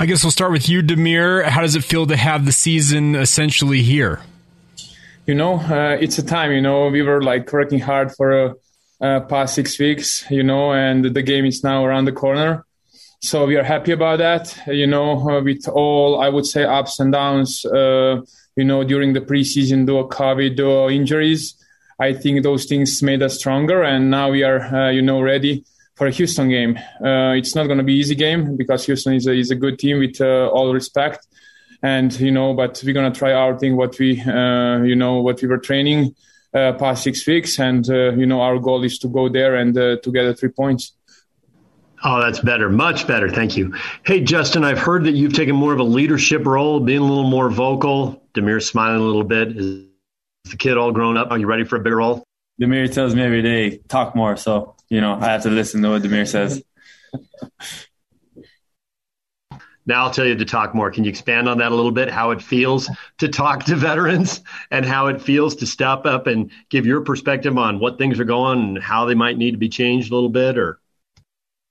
I guess we'll start with you, Damir. How does it feel to have the season essentially here? You know, uh, it's a time. You know, we were like working hard for uh, uh, past six weeks. You know, and the game is now around the corner. So we are happy about that. You know, uh, with all I would say ups and downs. Uh, you know, during the preseason, do COVID, do injuries. I think those things made us stronger, and now we are, you know, ready for a Houston game. Uh, it's not going to be easy game because Houston is a, is a good team with uh, all respect, and you know, but we're going to try our thing, what we, uh, you know, what we were training uh, past six weeks, and uh, you know, our goal is to go there and to get the three points. Oh, that's better. Much better. Thank you. Hey, Justen, I've heard that you've taken more of a leadership role, being a little more vocal. Damir's smiling a little bit. Is the kid all grown up? Are you ready for a bigger role? Damir tells me every day, talk more. So, you know, I have to listen to what Damir says. Now I'll tell you to talk more. Can you expand on that a little bit? How it feels to talk to veterans and how it feels to step up and give your perspective on what things are going and how they might need to be changed a little bit or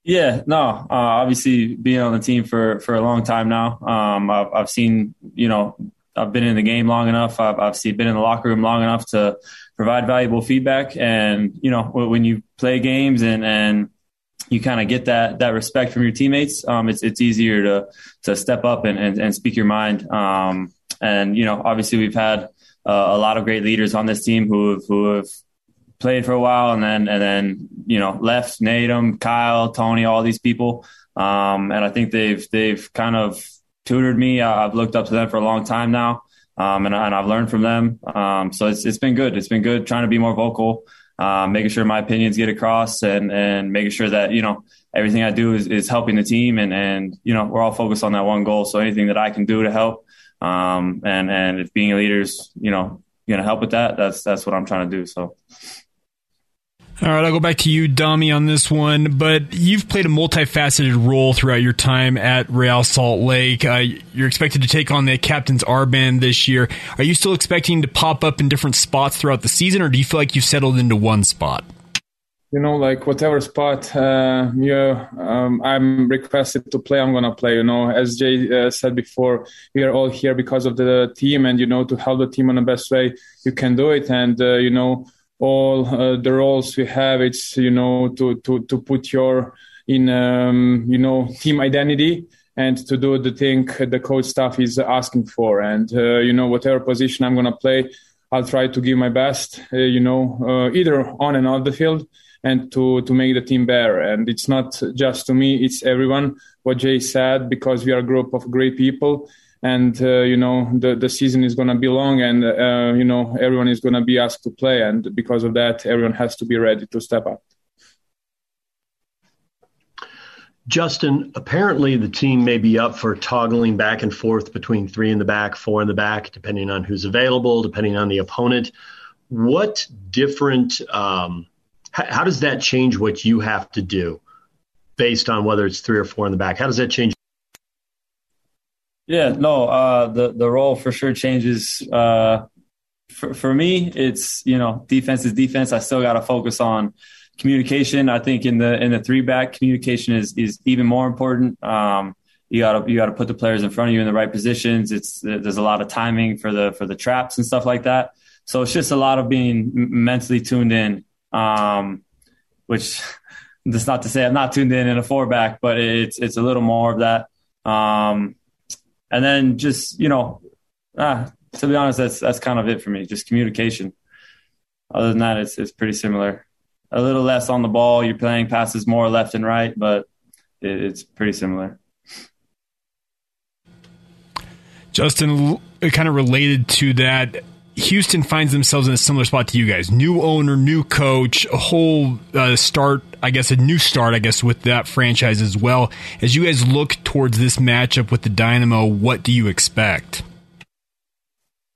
yeah, no. Uh, obviously, being on the team for for a long time now, um, I've, I've seen you know I've been in the game long enough. I've, I've been in the locker room long enough to provide valuable feedback. And you know when you play games and and you kind of get that that respect from your teammates, um, it's it's easier to to step up and and, and speak your mind. Um, and you know obviously we've had uh, a lot of great leaders on this team who have who have played for a while and then and then you know left Nedum, Kyle, Tony, all these people. Um, and I think they've they've kind of tutored me. I've looked up to them for a long time now, um, and, and, I've learned from them. Um, so it's it's been good. It's been good trying to be more vocal, um, making sure my opinions get across, and and making sure that you know everything I do is, is helping the team, and and you know we're all focused on that one goal. So anything that I can do to help, um, and and if being a leader is you know going to help with that, that's that's what I'm trying to do. So. All right, I'll go back to you, Dummy, on this one. But you've played a multifaceted role throughout your time at Real Salt Lake. Uh, you're expected to take on the captain's band this year. Are you still expecting to pop up in different spots throughout the season, or do you feel like you've settled into one spot? You know, like whatever spot, uh, yeah, um, I'm requested to play. I'm gonna play. You know, as Jay uh, said before, we are all here because of the team, and you know, to help the team in the best way you can do it. And uh, you know, all uh, the roles we have it's you know to to to put your in um, you know team identity and to do the thing the coach staff is asking for. And uh, you know whatever position i'm going to play i'll try to give my best uh, you know uh, either on and off the field and to to make the team better. And it's not just to me it's everyone. What jay said because we are a group of great people and uh, you know the the season is going to be long and uh, you know everyone is going to be asked to play and because of that everyone has to be ready to step up Justen, apparently the team may be up for toggling back and forth between three in the back, four in the back, depending on who's available, depending on the opponent. What different, um, how, how does that change what you have to do based on whether it's three or four in the back? How does that change yeah, no, uh, the the role for sure changes. Uh, for, for me, it's you know defense is defense. I still got to focus on communication. I think in the in the three back, communication is is even more important. Um, you got to you got to put the players in front of you in the right positions. It's there's a lot of timing for the for the traps and stuff like that. So it's just a lot of being mentally tuned in. Um, which that's not to say I'm not tuned in in a four back, but it's it's a little more of that. Um, and then just you know, ah, to be honest, that's that's kind of it for me. Just communication. Other than that, it's it's pretty similar. A little less on the ball. You're playing passes more left and right, but it, it's pretty similar. Justen, kind of related to that, Houston finds themselves in a similar spot to you guys. New owner, new coach, a whole uh, start I guess, a new start, I guess, with that franchise as well. As you guys look towards this matchup with the Dynamo, what do you expect?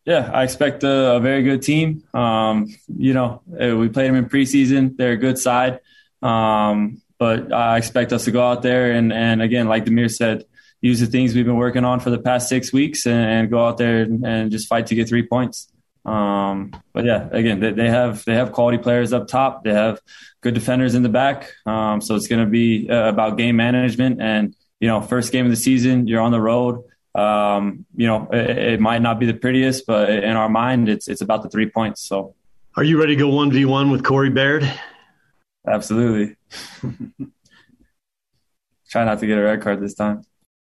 Yeah, I expect a, a very good team. Um, you know, uh, we played them in preseason. They're a good side. Um, but I expect us to go out there and, and again, like Damir said, use the things we've been working on for the past six weeks and, and go out there and, and, just fight to get three points. Um, but yeah, again, they, they, have they have quality players up top. They have good defenders in the back. Um, so it's going to be uh, about game management. And you know, first game of the season, you're on the road. Um, you know, it, it, might not be the prettiest, but in our mind, it's it's about the three points. So, are you ready to go one v one with Corey Baird? Absolutely. Try not to get a red card this time.